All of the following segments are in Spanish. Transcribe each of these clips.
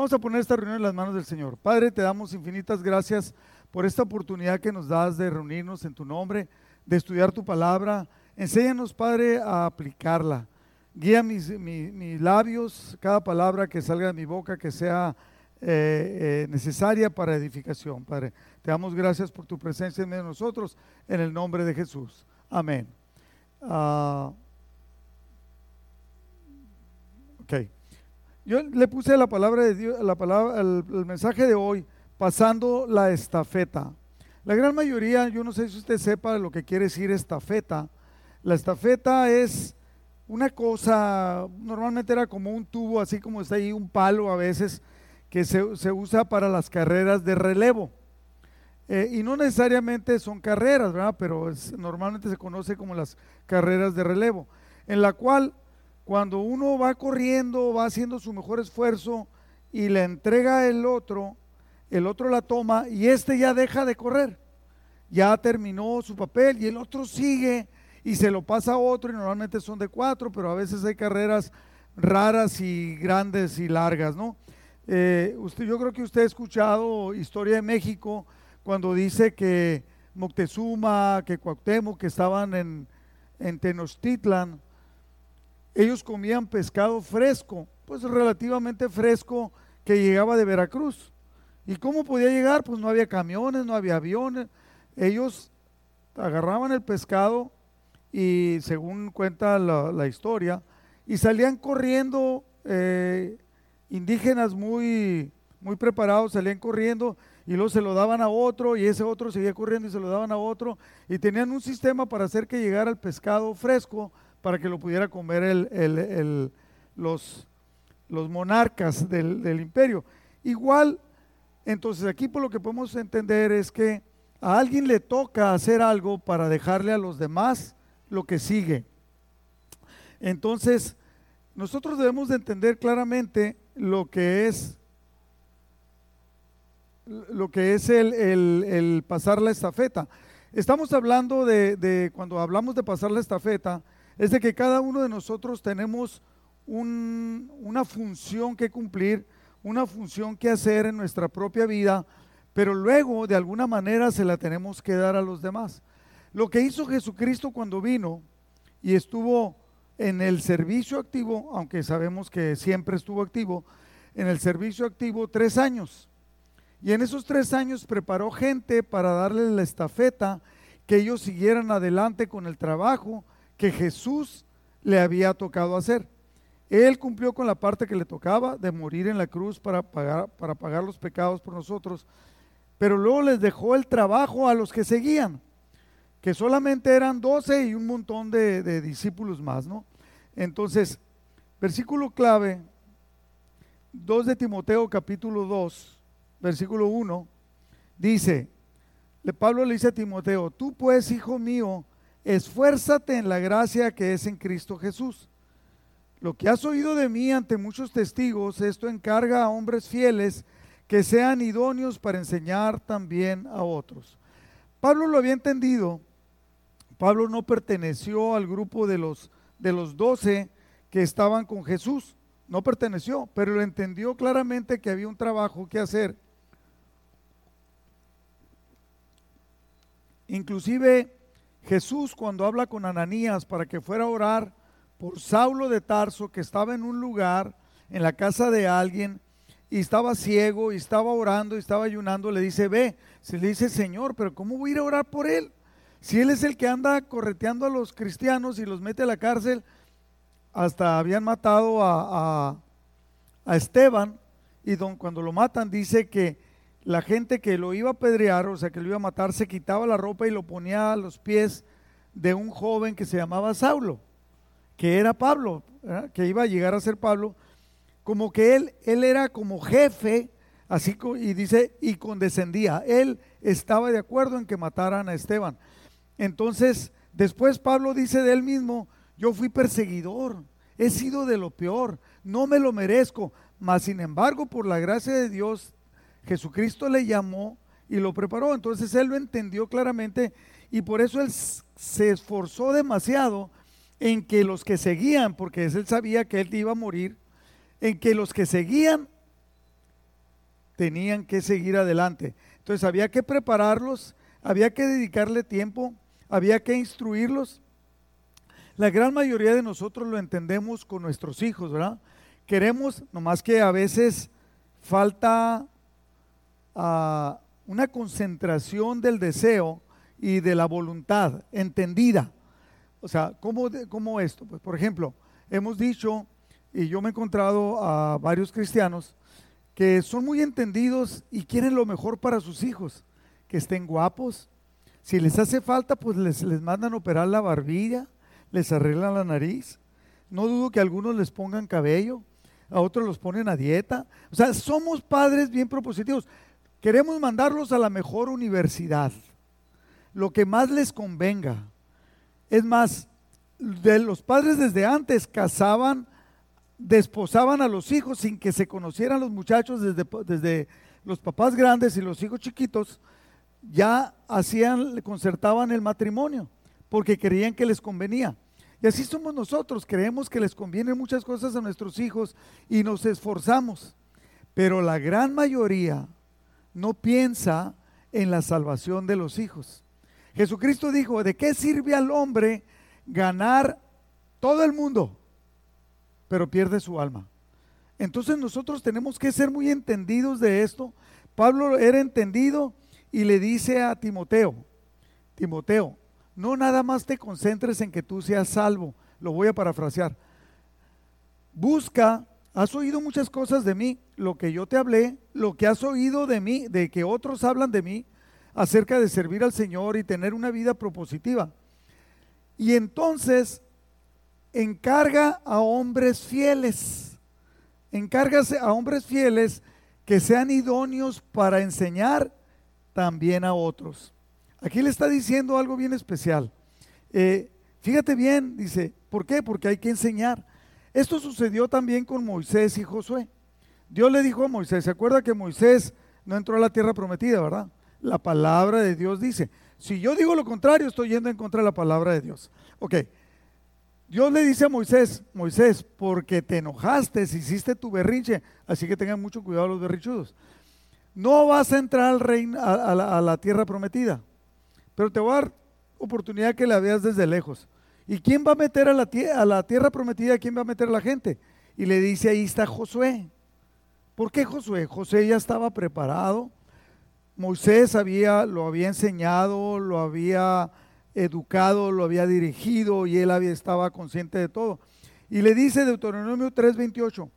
Vamos a poner esta reunión en las manos del Señor. Padre, te damos infinitas gracias por esta oportunidad que nos das de reunirnos en tu nombre, de estudiar tu palabra. Enséñanos, Padre, a aplicarla. Guía mis, labios, cada palabra que salga de mi boca, que sea eh, eh, necesaria para edificación, Padre. Te damos gracias por tu presencia en medio de nosotros, en el nombre de Jesús. Amén. Uh, ok. Yo le puse la palabra de Dios, la palabra, el, mensaje de hoy, pasando la estafeta. La gran mayoría, yo no sé si usted sepa lo que quiere decir estafeta. La estafeta es una cosa, normalmente era como un tubo, así como está ahí, un palo a veces, que se, se usa para las carreras de relevo. Eh, y no necesariamente son carreras, ¿verdad? Pero normalmente se conoce como las carreras de relevo, en la cual cuando uno va corriendo, va haciendo su mejor esfuerzo y le entrega el otro, el otro la toma y este ya deja de correr. Ya terminó su papel y el otro sigue y se lo pasa a otro y normalmente son de cuatro, pero a veces hay carreras raras y grandes y largas, ¿no? Eh, usted, yo creo que usted ha escuchado Historia de México cuando dice que Moctezuma, que Cuauhtémoc, que estaban en, en Tenochtitlan, ellos comían pescado fresco, pues relativamente fresco que llegaba de Veracruz. ¿Y cómo podía llegar? Pues no había camiones, no había aviones. Ellos agarraban el pescado y según cuenta la, historia, y salían corriendo eh, indígenas muy, muy preparados, salían corriendo y luego se lo daban a otro y ese otro seguía corriendo y se lo daban a otro y tenían un sistema para hacer que llegara el pescado fresco para que lo pudiera comer el, los, los, monarcas del, del imperio. Igual, entonces aquí por lo que podemos entender es que a alguien le toca hacer algo para dejarle a los demás lo que sigue. Entonces, nosotros debemos de entender claramente lo que es lo que es el, pasar la estafeta. Estamos hablando de, cuando hablamos de pasar la estafeta, es de que cada uno de nosotros tenemos una función que cumplir, una función que hacer en nuestra propia vida, pero luego de alguna manera se la tenemos que dar a los demás. Lo que hizo Jesucristo cuando vino y estuvo en el servicio activo, aunque sabemos que siempre estuvo activo, en el servicio activo tres años. Y en esos tres años preparó gente para darle la estafeta, que ellos siguieran adelante con el trabajo que Jesús le había tocado hacer. Él cumplió con la parte que le tocaba de morir en la cruz para pagar, para pagar los pecados por nosotros, pero luego les dejó el trabajo a los que seguían, que solamente eran doce y un montón de, de discípulos más, ¿no? Entonces, versículo clave, 2 de Timoteo capítulo 2, versículo 1, dice, Pablo le dice a Timoteo, tú pues, hijo mío, esfuérzate en la gracia que es en Cristo Jesús. Lo que has oído de mí ante muchos testigos, esto encarga a hombres fieles que sean idóneos para enseñar también a otros. Pablo lo había entendido. Pablo no perteneció al grupo de los de los doce que estaban con Jesús. No perteneció, pero lo entendió claramente que había un trabajo que hacer Inclusive Jesús cuando habla con Ananías para que fuera a orar por Saulo de Tarso, que estaba en un lugar, en la casa de alguien, y estaba ciego, y estaba orando, y estaba ayunando, le dice, ve, se le dice, Señor, pero ¿cómo voy a ir a orar por él? Si él es el que anda correteando a los cristianos y los mete a la cárcel, hasta habían matado a, a, Esteban, y don, cuando lo matan dice que la gente que lo iba a pedrear, o sea, que lo iba a matar, se quitaba la ropa y lo ponía a los pies de un joven que se llamaba Saulo, que era Pablo, que iba a llegar a ser Pablo, como que él, él era como jefe, así y dice, y condescendía. Él estaba de acuerdo en que mataran a Esteban. Entonces, después Pablo dice de él mismo, yo fui perseguidor, he sido de lo peor, no me lo merezco, mas sin embargo, por la gracia de Dios, Jesucristo le llamó y lo preparó. Entonces él lo entendió claramente y por eso él se esforzó demasiado en que los que seguían, porque él sabía que él iba a morir, en que los que seguían tenían que seguir adelante. Entonces había que prepararlos, había que dedicarle tiempo, había que instruirlos. La gran mayoría de nosotros lo entendemos con nuestros hijos, ¿verdad? Queremos, nomás que a veces falta ah, una concentración del deseo y de la voluntad entendida. O sea, ¿cómo, cómo esto? Pues, por ejemplo, hemos dicho, y yo me he encontrado a varios cristianos que son muy entendidos y quieren lo mejor para sus hijos, que estén guapos. Si les hace falta, pues les, les mandan operar la barbilla, les arreglan la nariz. No dudo que algunos les pongan cabello, a otros los ponen a dieta. O sea, somos padres bien propositivos. Queremos mandarlos a la mejor universidad, lo que más les convenga. Es más, de los padres desde antes casaban, desposaban a los hijos sin que se conocieran los muchachos desde, desde los papás grandes y los hijos chiquitos, ya hacían, concertaban el matrimonio, porque creían que les convenía. Y así somos nosotros, creemos que les convienen muchas cosas a nuestros hijos y nos esforzamos. Pero la gran mayoría no piensa en la salvación de los hijos. Jesucristo dijo, ¿de qué sirve al hombre ganar todo el mundo, pero pierde su alma? Entonces nosotros tenemos que ser muy entendidos de esto. Pablo era entendido y le dice a Timoteo, Timoteo, no nada más te concentres en que tú seas salvo, lo voy a parafrasear. Busca, has oído muchas cosas de mí, lo que yo te hablé, lo que has oído de mí, de que otros hablan de mí, acerca de servir al Señor y tener una vida propositiva. Y entonces encarga a hombres fieles, encárgase a hombres fieles que sean idóneos para enseñar también a otros. Aquí le está diciendo algo bien especial. Eh, fíjate bien, dice, ¿por qué? Porque hay que enseñar. Esto sucedió también con Moisés y Josué. Dios le dijo a Moisés, ¿se acuerda que Moisés no entró a la tierra prometida, verdad? La palabra de Dios dice, si yo digo lo contrario, estoy yendo en contra de la palabra de Dios. Ok, Dios le dice a Moisés, Moisés, porque te enojaste, hiciste tu berrinche, así que tengan mucho cuidado los berrichudos. No vas a entrar al reino, a, la, tierra prometida, pero te voy a dar oportunidad que la veas desde lejos. ¿Y quién va a meter a la, a tierra prometida? ¿Quién va a meter a la gente? Y le dice, ahí está Josué. ¿Por qué Josué? José ya estaba preparado. Moisés había, lo había enseñado, lo había educado, lo había dirigido y él había, estaba consciente de todo. Y le dice Deuteronomio 3:28,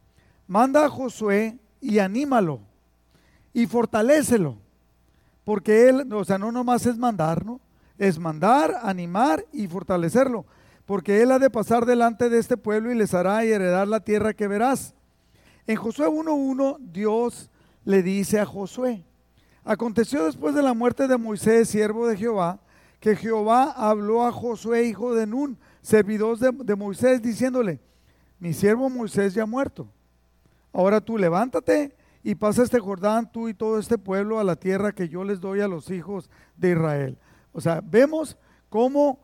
manda a Josué y anímalo y fortalécelo, porque él, o sea, no nomás es mandar, ¿no? Es mandar, animar y fortalecerlo, porque él ha de pasar delante de este pueblo y les hará heredar la tierra que verás. En Josué 1.1 Dios le dice a Josué, aconteció después de la muerte de Moisés, siervo de Jehová, que Jehová habló a Josué, hijo de Nun, servidor de, de Moisés, diciéndole, mi siervo Moisés ya ha muerto. Ahora tú levántate y pasa este Jordán, tú y todo este pueblo, a la tierra que yo les doy a los hijos de Israel. O sea, vemos cómo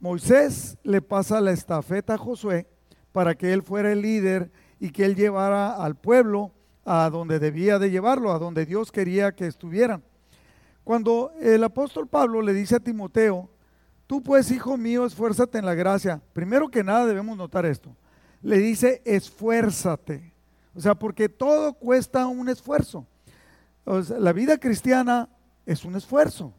Moisés le pasa la estafeta a Josué para que él fuera el líder y que él llevara al pueblo a donde debía de llevarlo, a donde Dios quería que estuvieran. Cuando el apóstol Pablo le dice a Timoteo, tú pues, hijo mío, esfuérzate en la gracia, primero que nada debemos notar esto, le dice, esfuérzate. O sea, porque todo cuesta un esfuerzo. la vida cristiana es un esfuerzo.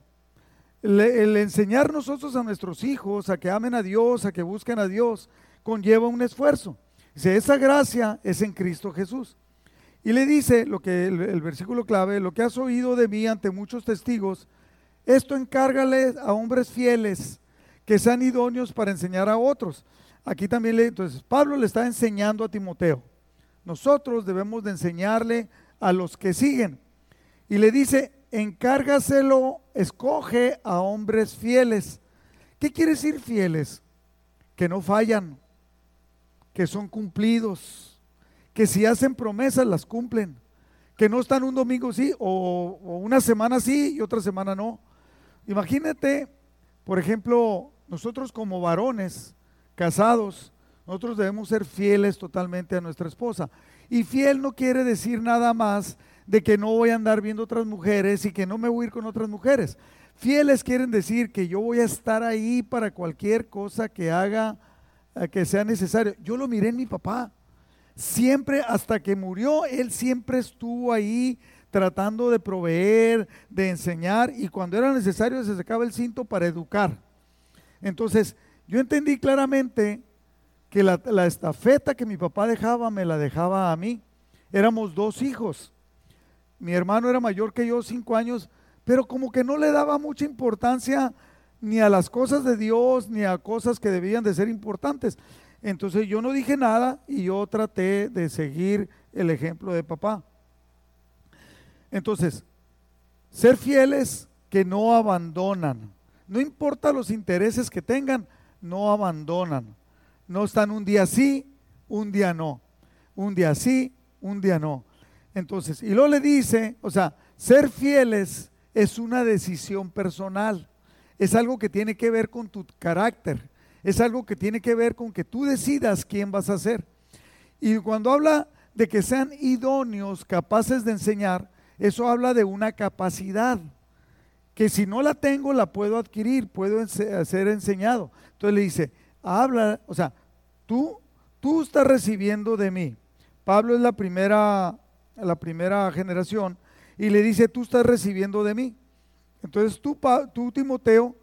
El, enseñar nosotros a nuestros hijos a que amen a Dios, a que busquen a Dios, conlleva un esfuerzo. Dice, esa gracia es en Cristo Jesús. Y le dice lo que el, versículo clave, lo que has oído de mí ante muchos testigos, esto encárgale a hombres fieles que sean idóneos para enseñar a otros. Aquí también le, entonces Pablo le está enseñando a Timoteo. Nosotros debemos de enseñarle a los que siguen. Y le dice, encárgaselo, escoge a hombres fieles. ¿Qué quiere decir fieles? Que no fallan, que son cumplidos, que si hacen promesas las cumplen, que no están un domingo sí o, una semana sí y otra semana no. Imagínate, por ejemplo, nosotros como varones casados, nosotros debemos ser fieles totalmente a nuestra esposa. Y fiel no quiere decir nada más de que no voy a andar viendo otras mujeres y que no me voy a ir con otras mujeres. Fieles quieren decir que yo voy a estar ahí para cualquier cosa que haga, eh, que sea necesario. Yo lo miré en mi papá. Siempre, hasta que murió, él siempre estuvo ahí tratando de proveer, de enseñar, y cuando era necesario se sacaba el cinto para educar. Entonces, yo entendí claramente que la, la, estafeta que mi papá dejaba me la dejaba a mí. Éramos dos hijos. Mi hermano era mayor que yo, cinco años, pero como que no le daba mucha importancia ni a las cosas de Dios, ni a cosas que debían de ser importantes. Entonces yo no dije nada y yo traté de seguir el ejemplo de papá. Entonces, ser fieles que no abandonan. No importa los intereses que tengan, no abandonan. No están un día sí, un día no. Un día sí, un día no. Entonces, y luego le dice, o sea, ser fieles es una decisión personal. Es algo que tiene que ver con tu carácter. Es algo que tiene que ver con que tú decidas quién vas a ser. Y cuando habla de que sean idóneos, capaces de enseñar, eso habla de una capacidad que si no la tengo la puedo adquirir, puedo ser enseñado. Entonces le dice, habla, o sea, tú, tú estás recibiendo de mí. Pablo es la primera, la primera generación y le dice, tú estás recibiendo de mí. Entonces tú, tú, Timoteo,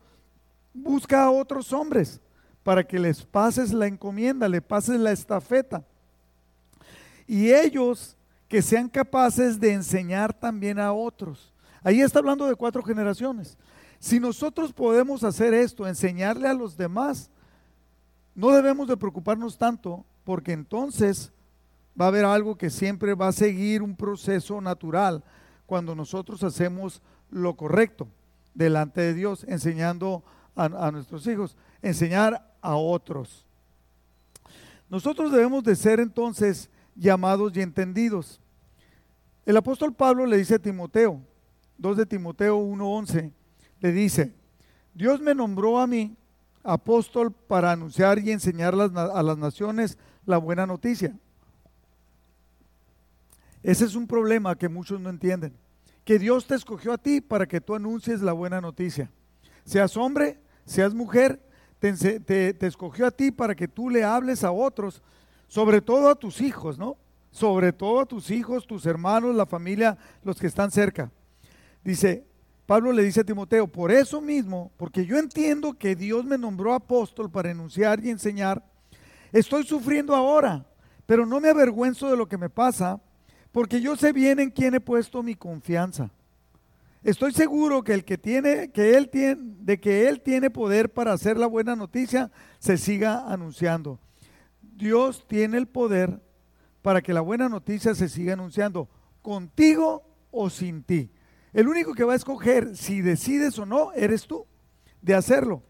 busca a otros hombres para que les pases la encomienda, le pases la estafeta. Y ellos que sean capaces de enseñar también a otros. Ahí está hablando de cuatro generaciones. Si nosotros podemos hacer esto, enseñarle a los demás, no debemos de preocuparnos tanto, porque entonces va a haber algo que siempre va a seguir un proceso natural cuando nosotros hacemos lo correcto delante de Dios, enseñando a, nuestros hijos, enseñar a otros. Nosotros debemos de ser entonces llamados y entendidos. El apóstol Pablo le dice a Timoteo, 2 de Timoteo 1:11, le dice, Dios me nombró a mí apóstol para anunciar y enseñar a las naciones la buena noticia. Ese es un problema que muchos no entienden. Que Dios te escogió a ti para que tú anuncies la buena noticia. Seas hombre, seas mujer, te, escogió a ti para que tú le hables a otros sobre todo a tus hijos, ¿no? Sobre todo a tus hijos, tus hermanos, la familia, los que están cerca. Dice, Pablo le dice a Timoteo, por eso mismo, porque yo entiendo que Dios me nombró apóstol para enunciar y enseñar, estoy sufriendo ahora, pero no me avergüenzo de lo que me pasa, porque yo sé bien en quién he puesto mi confianza. Estoy seguro que el que tiene, que él tiene, de que él tiene poder para hacer la buena noticia, se siga anunciando. Dios tiene el poder para que la buena noticia se siga anunciando, contigo o sin ti. El único que va a escoger si decides o no, eres tú de hacerlo.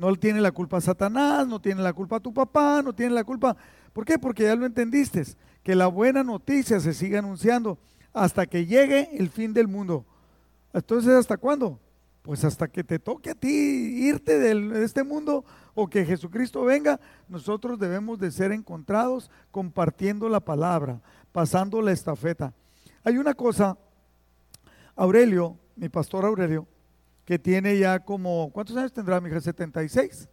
No tiene la culpa Satanás, no tiene la culpa tu papá, no tiene la culpa... ¿Por qué? Porque ya lo entendiste, que la buena noticia se siga anunciando hasta que llegue el fin del mundo. Entonces, ¿hasta cuándo? Pues hasta que te toque a ti irte de este mundo o que Jesucristo venga, nosotros debemos de ser encontrados compartiendo la palabra, pasando la estafeta. Hay una cosa, Aurelio, mi pastor Aurelio, que tiene ya como, ¿cuántos años tendrá mi hija? ¿76?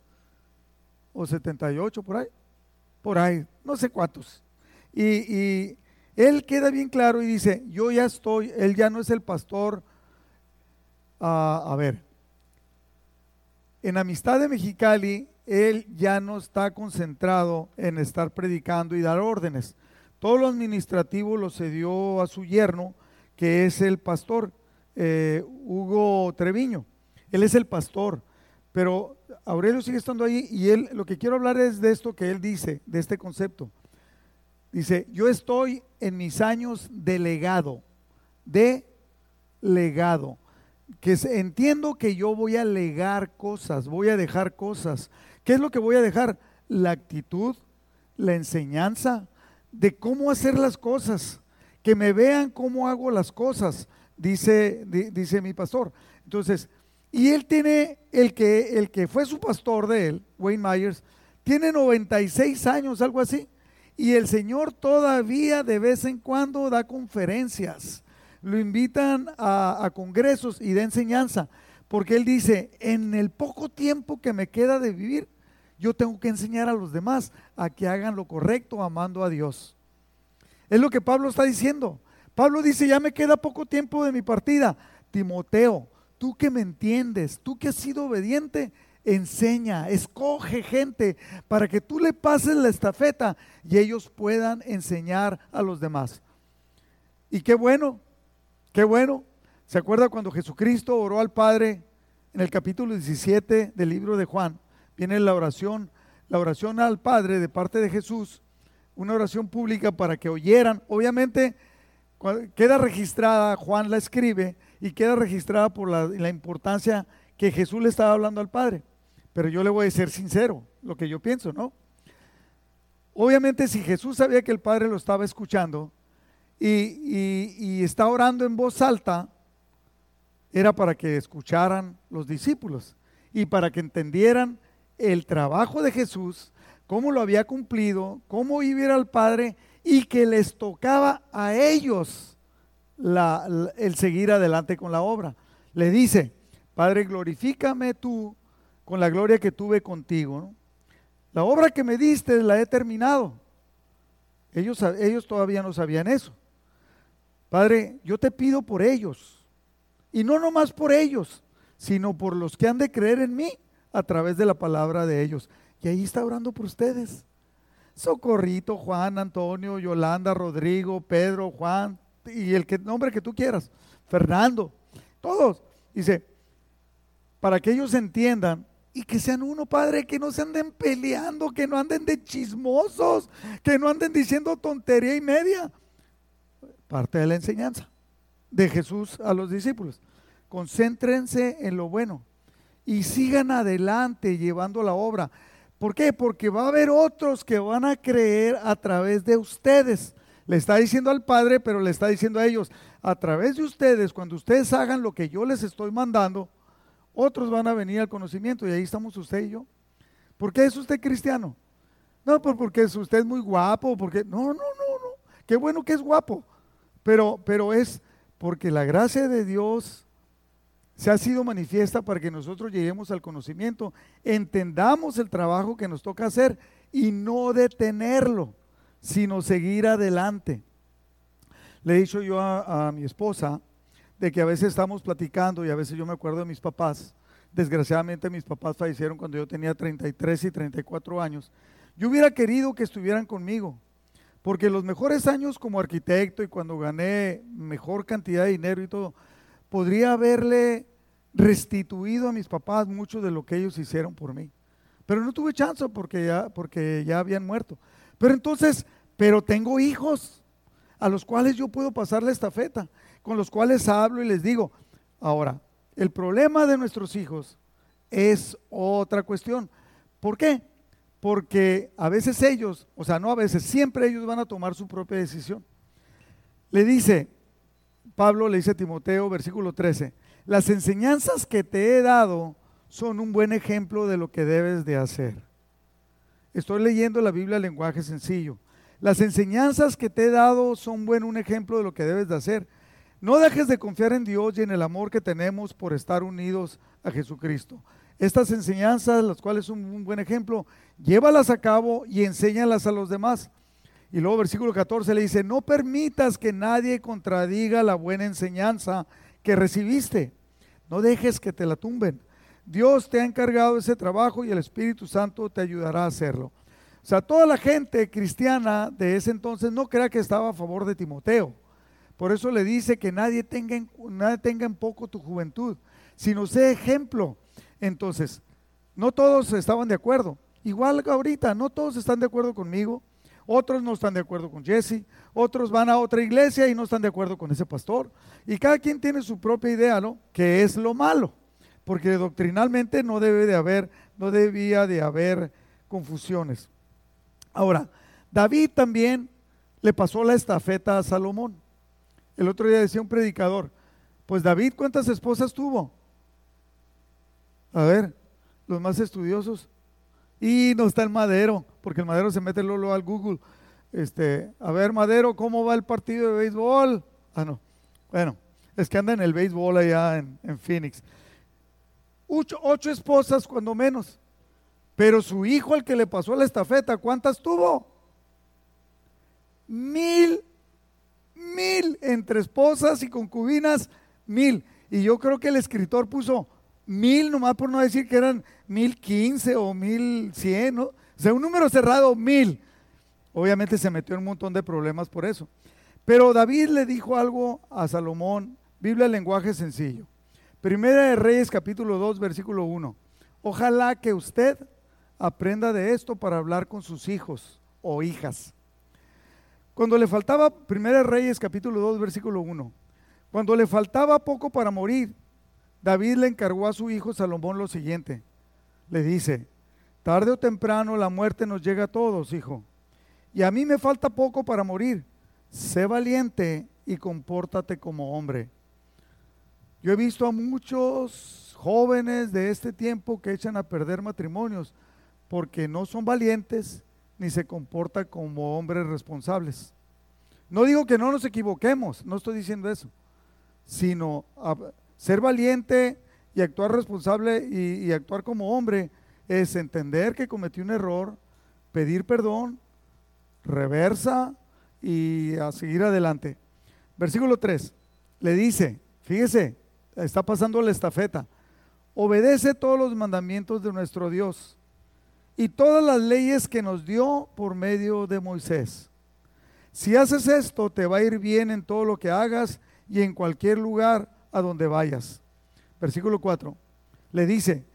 ¿O 78 por ahí? Por ahí, no sé cuántos. Y, él queda bien claro y dice, yo ya estoy, él ya no es el pastor, ah, a ver, en Amistad de Mexicali, él ya no está concentrado en estar predicando y dar órdenes. Todo lo administrativo lo cedió a su yerno, que es el pastor, eh, Hugo Treviño. Él es el pastor, pero Aurelio sigue estando ahí y él, lo que quiero hablar es de esto que él dice, de este concepto. Dice, yo estoy en mis años de legado, de legado que entiendo que yo voy a legar cosas, voy a dejar cosas. ¿Qué es lo que voy a dejar? La actitud, la enseñanza de cómo hacer las cosas, que me vean cómo hago las cosas, dice, dice mi pastor. Entonces, y él tiene, el que, el que fue su pastor de él, Wayne Myers, tiene 96 años, algo así, y el Señor todavía de vez en cuando da conferencias lo invitan a, a congresos y de enseñanza, porque él dice, en el poco tiempo que me queda de vivir, yo tengo que enseñar a los demás a que hagan lo correcto amando a Dios. Es lo que Pablo está diciendo. Pablo dice, ya me queda poco tiempo de mi partida. Timoteo, tú que me entiendes, tú que has sido obediente, enseña, escoge gente para que tú le pases la estafeta y ellos puedan enseñar a los demás. Y qué bueno, qué bueno. ¿Se acuerda cuando Jesucristo oró al Padre en el capítulo 17 del libro de Juan? Viene la oración, la oración al Padre de parte de Jesús, una oración pública para que oyeran. Obviamente queda registrada, Juan la escribe y queda registrada por la, importancia que Jesús le estaba hablando al Padre. Pero yo le voy a ser sincero, lo que yo pienso, ¿no? Obviamente si Jesús sabía que el Padre lo estaba escuchando y, y, está orando en voz alta, era para que escucharan los discípulos y para que entendieran el trabajo de Jesús, cómo lo había cumplido, cómo iba a ir al Padre y que les tocaba a ellos el seguir adelante con la obra. Le dice, Padre, glorifícame tú con la gloria que tuve contigo. La obra que me diste la he terminado. Ellos, ellos todavía no sabían eso. Padre, yo te pido por ellos. Y no nomás por ellos, sino por los que han de creer en mí a través de la palabra de ellos. Y ahí está orando por ustedes. Socorrito, Juan, Antonio, Yolanda, Rodrigo, Pedro, Juan, y el que, nombre que tú quieras, Fernando, todos. Dice, para que ellos entiendan y que sean uno, Padre, que no se anden peleando, que no anden de chismosos, que no anden diciendo tontería y media. Parte de la enseñanza de Jesús a los discípulos. Concéntrense en lo bueno y sigan adelante llevando la obra. ¿Por qué? Porque va a haber otros que van a creer a través de ustedes. Le está diciendo al Padre, pero le está diciendo a ellos, a través de ustedes, cuando ustedes hagan lo que yo les estoy mandando, otros van a venir al conocimiento y ahí estamos usted y yo. ¿Por qué es usted cristiano? No, pues porque usted muy guapo, porque no, no, no, no. Qué bueno que es guapo. Pero, pero es porque la gracia de Dios se ha sido manifiesta para que nosotros lleguemos al conocimiento, entendamos el trabajo que nos toca hacer y no detenerlo, sino seguir adelante. Le he dicho yo a, mi esposa, de que a veces estamos platicando y a veces yo me acuerdo de mis papás. Desgraciadamente mis papás fallecieron cuando yo tenía 33 y 34 años. Yo hubiera querido que estuvieran conmigo, porque los mejores años como arquitecto y cuando gané mejor cantidad de dinero y todo, podría haberle restituido a mis papás mucho de lo que ellos hicieron por mí. Pero no tuve chance porque ya, porque ya habían muerto. Pero entonces, pero tengo hijos a los cuales yo puedo pasar la estafeta con los cuales hablo y les digo. Ahora, el problema de nuestros hijos es otra cuestión. ¿Por qué? Porque a veces ellos, o sea, no a veces, siempre ellos van a tomar su propia decisión. Le dice, Pablo le dice a Timoteo, versículo 13, las enseñanzas que te he dado son un buen ejemplo de lo que debes de hacer. Estoy leyendo la Biblia en lenguaje sencillo. Las enseñanzas que te he dado son buen un ejemplo de lo que debes de hacer. No dejes de confiar en Dios y en el amor que tenemos por estar unidos a Jesucristo. Estas enseñanzas, las cuales son un buen ejemplo, llévalas a cabo y enséñalas a los demás. Y luego versículo 14 le dice, no permitas que nadie contradiga la buena enseñanza que recibiste. No dejes que te la tumben. Dios te ha encargado ese trabajo y el Espíritu Santo te ayudará a hacerlo. O sea, toda la gente cristiana de ese entonces no crea que estaba a favor de Timoteo por eso le dice que nadie tenga, en, nadie tenga en poco tu juventud, sino sé ejemplo. Entonces, no todos estaban de acuerdo. Igual ahorita, no todos están de acuerdo conmigo. Otros no están de acuerdo con Jesse, otros van a otra iglesia y no están de acuerdo con ese pastor. Y cada quien tiene su propia idea, ¿no? Que es lo malo, porque doctrinalmente no debe de haber, no debía de haber confusiones. Ahora, David también le pasó la estafeta a Salomón. El otro día decía un predicador, pues David, ¿cuántas esposas tuvo? A ver, los más estudiosos. Y no está el madero, porque el madero se mete luego al Google. Este, a ver, madero, ¿cómo va el partido de béisbol? Ah, no. Bueno, es que anda en el béisbol allá en, en Phoenix. Ocho, esposas cuando menos. Pero su hijo, el que le pasó la estafeta, ¿cuántas tuvo? Mil, mil entre esposas y concubinas, mil. Y yo creo que el escritor puso mil, nomás por no decir que eran mil quince o mil cien, ¿no? O sea, un número cerrado, mil. Obviamente se metió en un montón de problemas por eso. Pero David le dijo algo a Salomón, Biblia lenguaje sencillo. Primera de Reyes capítulo 2 versículo 1. Ojalá que usted aprenda de esto para hablar con sus hijos o hijas. Cuando le faltaba, Primera de Reyes capítulo 2 versículo 1. Cuando le faltaba poco para morir, David le encargó a su hijo Salomón lo siguiente. Le dice, tarde o temprano la muerte nos llega a todos, hijo. Y a mí me falta poco para morir. Sé valiente y compórtate como hombre. Yo he visto a muchos jóvenes de este tiempo que echan a perder matrimonios porque no son valientes ni se comportan como hombres responsables. No digo que no nos equivoquemos, no estoy diciendo eso, sino ser valiente y actuar responsable y, actuar como hombre es entender que cometí un error, pedir perdón, reversa y a seguir adelante. Versículo 3, le dice, fíjese, está pasando la estafeta, obedece todos los mandamientos de nuestro Dios y todas las leyes que nos dio por medio de Moisés. Si haces esto, te va a ir bien en todo lo que hagas y en cualquier lugar a donde vayas. Versículo 4. Le dice,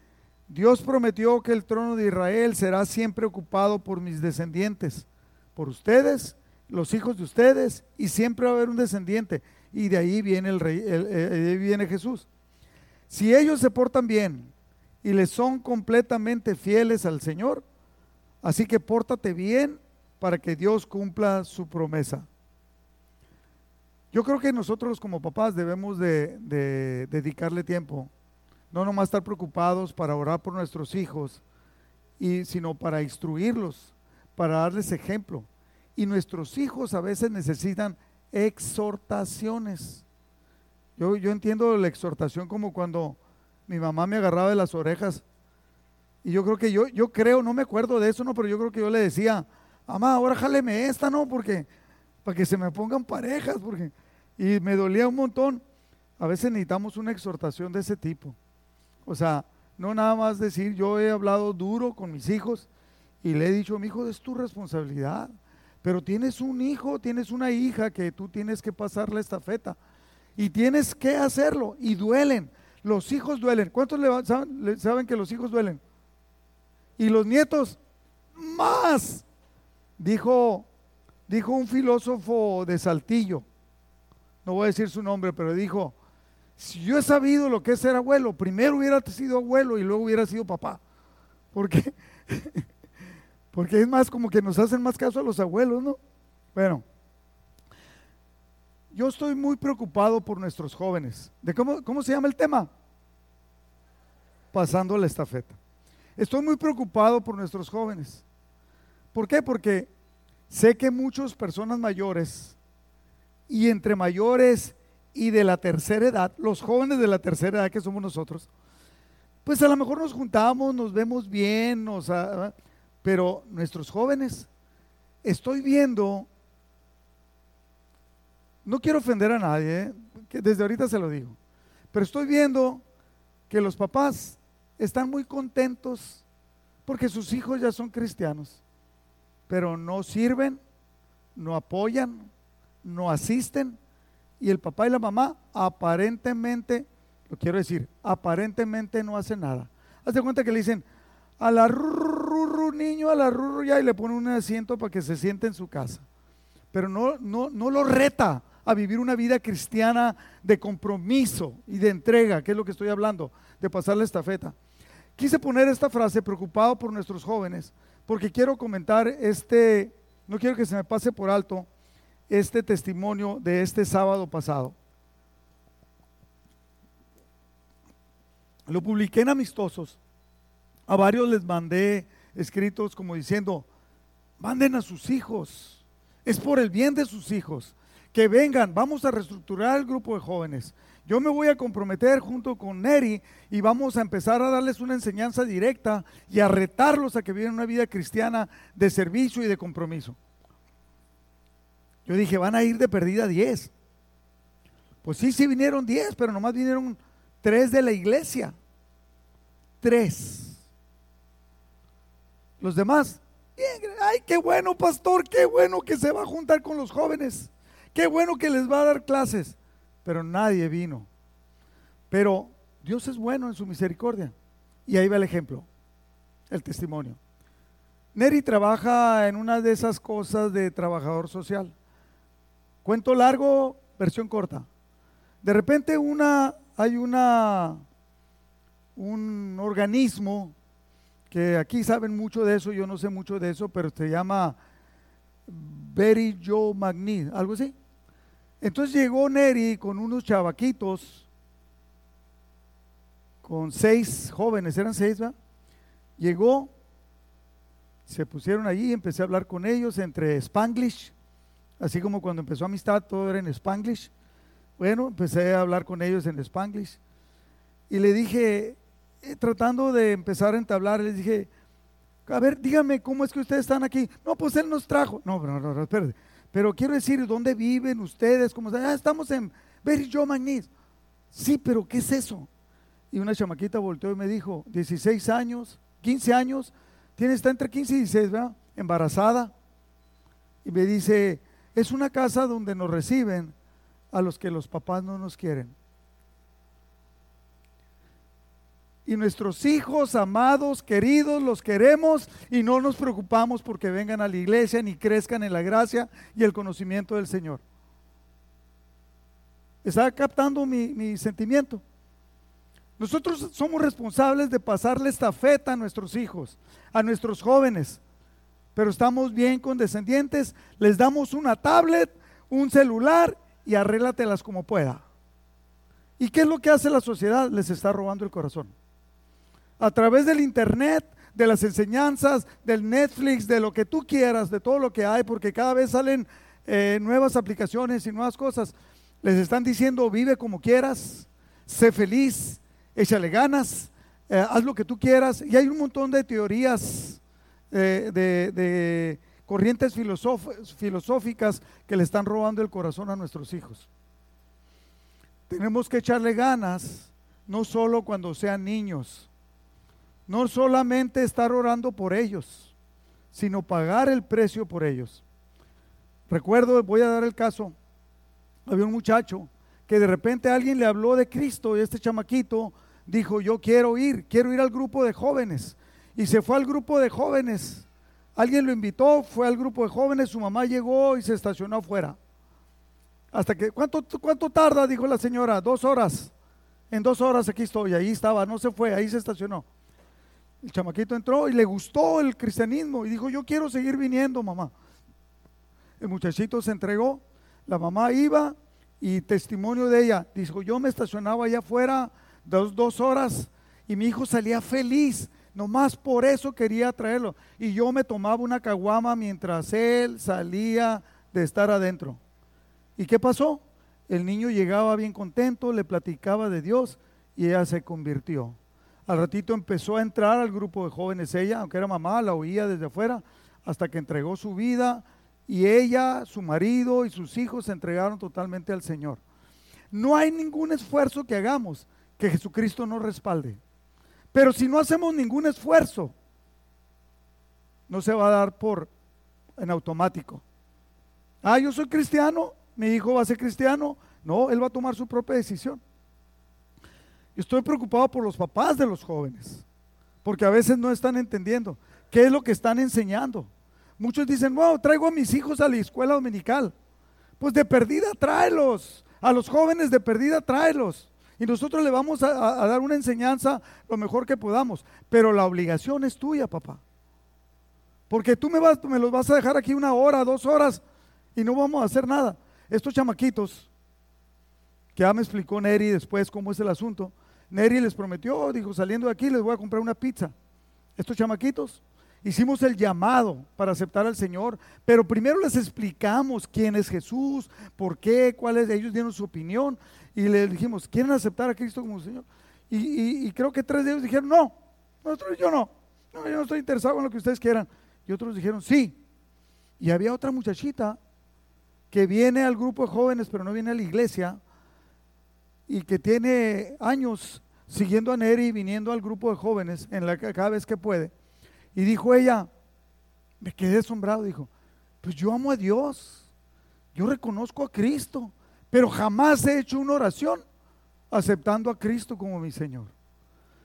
Dios prometió que el trono de Israel será siempre ocupado por mis descendientes, por ustedes, los hijos de ustedes, y siempre va a haber un descendiente. Y de ahí viene el rey, eh, viene Jesús. Si ellos se portan bien y le son completamente fieles al Señor. Así que pórtate bien para que Dios cumpla su promesa. Yo creo que nosotros como papás debemos de, dedicarle tiempo, no nomás estar preocupados para orar por nuestros hijos, y, sino para instruirlos, para darles ejemplo. Y nuestros hijos a veces necesitan exhortaciones. Yo, yo entiendo la exhortación como cuando mi mamá me agarraba de las orejas. Y yo creo que yo, yo creo, no me acuerdo de eso, no, pero yo creo que yo le decía, mamá, ahora jáleme esta, ¿no? Porque, para que se me pongan parejas, porque, y me dolía un montón. A veces necesitamos una exhortación de ese tipo. O sea, no nada más decir, yo he hablado duro con mis hijos y le he dicho, mi hijo, es tu responsabilidad. Pero tienes un hijo, tienes una hija que tú tienes que pasarle esta feta. Y tienes que hacerlo. Y duelen. Los hijos duelen. ¿Cuántos le, saben, saben que los hijos duelen? Y los nietos, más. Dijo, dijo un filósofo de Saltillo, no voy a decir su nombre, pero dijo, si yo he sabido lo que es ser abuelo, primero hubiera sido abuelo y luego hubiera sido papá. Porque, porque es más como que nos hacen más caso a los abuelos, ¿no? Bueno, yo estoy muy preocupado por nuestros jóvenes. ¿De cómo, cómo se llama el tema? Pasando la estafeta. Estoy muy preocupado por nuestros jóvenes. ¿Por qué? Porque sé que muchas personas mayores y entre mayores y de la tercera edad, los jóvenes de la tercera edad que somos nosotros, pues a lo mejor nos juntamos, nos vemos bien, nos, ah, pero nuestros jóvenes, estoy viendo no quiero ofender a nadie, ¿eh? que desde ahorita se lo digo, pero estoy viendo que los papás están muy contentos porque sus hijos ya son cristianos, pero no sirven, no apoyan, no asisten y el papá y la mamá aparentemente, lo quiero decir, aparentemente no hacen nada. Haz de cuenta que le dicen a la rurru niño, a la rurru ya y le ponen un asiento para que se siente en su casa. Pero no, no, no lo reta, a vivir una vida cristiana de compromiso y de entrega, que es lo que estoy hablando, de pasar la estafeta. Quise poner esta frase preocupado por nuestros jóvenes, porque quiero comentar este, no quiero que se me pase por alto este testimonio de este sábado pasado. Lo publiqué en Amistosos. A varios les mandé escritos como diciendo, manden a sus hijos. Es por el bien de sus hijos que vengan, vamos a reestructurar el grupo de jóvenes. Yo me voy a comprometer junto con Neri y vamos a empezar a darles una enseñanza directa y a retarlos a que vivan una vida cristiana de servicio y de compromiso. Yo dije, van a ir de perdida 10. Pues sí, sí vinieron 10, pero nomás vinieron 3 de la iglesia. 3. Los demás, ay, qué bueno, pastor, qué bueno que se va a juntar con los jóvenes. Qué bueno que les va a dar clases pero nadie vino. Pero Dios es bueno en su misericordia. Y ahí va el ejemplo, el testimonio. Neri trabaja en una de esas cosas de trabajador social. Cuento largo, versión corta. De repente una, hay una, un organismo que aquí saben mucho de eso, yo no sé mucho de eso, pero se llama Magni, algo así. Entonces llegó Neri con unos chavaquitos, con seis jóvenes, eran seis, ¿va? Llegó, se pusieron allí, empecé a hablar con ellos entre Spanglish, así como cuando empezó amistad todo era en Spanglish. Bueno, empecé a hablar con ellos en Spanglish y le dije, eh, tratando de empezar a entablar, les dije, a ver, dígame cómo es que ustedes están aquí. No, pues él nos trajo. No, no, no, no espérate. Pero quiero decir, ¿dónde viven ustedes? ¿Cómo están? Ah, estamos en Very Joe. Sí, pero ¿qué es eso? Y una chamaquita volteó y me dijo, 16 años, 15 años, tiene, está entre 15 y 16, ¿verdad? Embarazada. Y me dice, es una casa donde nos reciben a los que los papás no nos quieren. y nuestros hijos amados, queridos, los queremos y no nos preocupamos porque vengan a la iglesia ni crezcan en la gracia y el conocimiento del Señor. ¿Está captando mi, sentimiento? Nosotros somos responsables de pasarle esta feta a nuestros hijos, a nuestros jóvenes, pero estamos bien condescendientes, les damos una tablet, un celular y arréglatelas como pueda. ¿Y qué es lo que hace la sociedad? Les está robando el corazón a través del internet, de las enseñanzas, del Netflix, de lo que tú quieras, de todo lo que hay, porque cada vez salen eh, nuevas aplicaciones y nuevas cosas. Les están diciendo, vive como quieras, sé feliz, échale ganas, eh, haz lo que tú quieras. Y hay un montón de teorías, eh, de, corrientes filosóficas que le están robando el corazón a nuestros hijos. Tenemos que echarle ganas, no solo cuando sean niños, no solamente estar orando por ellos, sino pagar el precio por ellos. Recuerdo, voy a dar el caso, había un muchacho que de repente alguien le habló de Cristo y este chamaquito dijo, yo quiero ir, quiero ir al grupo de jóvenes. Y se fue al grupo de jóvenes. Alguien lo invitó, fue al grupo de jóvenes, su mamá llegó y se estacionó afuera. Hasta que, ¿cuánto, cuánto tarda? Dijo la señora, dos horas. En dos horas aquí estoy, ahí estaba, no se fue, ahí se estacionó. El chamaquito entró y le gustó el cristianismo y dijo, yo quiero seguir viniendo, mamá. El muchachito se entregó, la mamá iba y testimonio de ella, dijo, yo me estacionaba allá afuera dos, dos horas y mi hijo salía feliz, nomás por eso quería traerlo. Y yo me tomaba una caguama mientras él salía de estar adentro. ¿Y qué pasó? El niño llegaba bien contento, le platicaba de Dios y ella se convirtió. Al ratito empezó a entrar al grupo de jóvenes ella, aunque era mamá, la oía desde afuera, hasta que entregó su vida y ella, su marido y sus hijos se entregaron totalmente al Señor. No hay ningún esfuerzo que hagamos que Jesucristo no respalde. Pero si no hacemos ningún esfuerzo, no se va a dar por en automático. Ah, yo soy cristiano, mi hijo va a ser cristiano. No, él va a tomar su propia decisión. Estoy preocupado por los papás de los jóvenes, porque a veces no están entendiendo qué es lo que están enseñando. Muchos dicen, wow, traigo a mis hijos a la escuela dominical. Pues de perdida tráelos. A los jóvenes de perdida tráelos. Y nosotros le vamos a, dar una enseñanza lo mejor que podamos. Pero la obligación es tuya, papá. Porque tú me, vas, me los vas a dejar aquí una hora, dos horas y no vamos a hacer nada. Estos chamaquitos, que ya me explicó Neri después cómo es el asunto, Neri les prometió, dijo, saliendo de aquí les voy a comprar una pizza. Estos chamaquitos. Hicimos el llamado para aceptar al Señor, pero primero les explicamos quién es Jesús, por qué, cuál es, ellos dieron su opinión y les dijimos, ¿quieren aceptar a Cristo como Señor? Y, creo que tres de ellos dijeron, no, nosotros yo no, no, yo no estoy interesado en lo que ustedes quieran. Y otros dijeron, sí. Y había otra muchachita que viene al grupo de jóvenes, pero no viene a la iglesia, y que tiene años siguiendo a Neri y viniendo al grupo de jóvenes en la, cada vez que puede. Y dijo ella, me quedé asombrado, dijo, pues yo amo a Dios, yo reconozco a Cristo, pero jamás he hecho una oración aceptando a Cristo como mi Señor.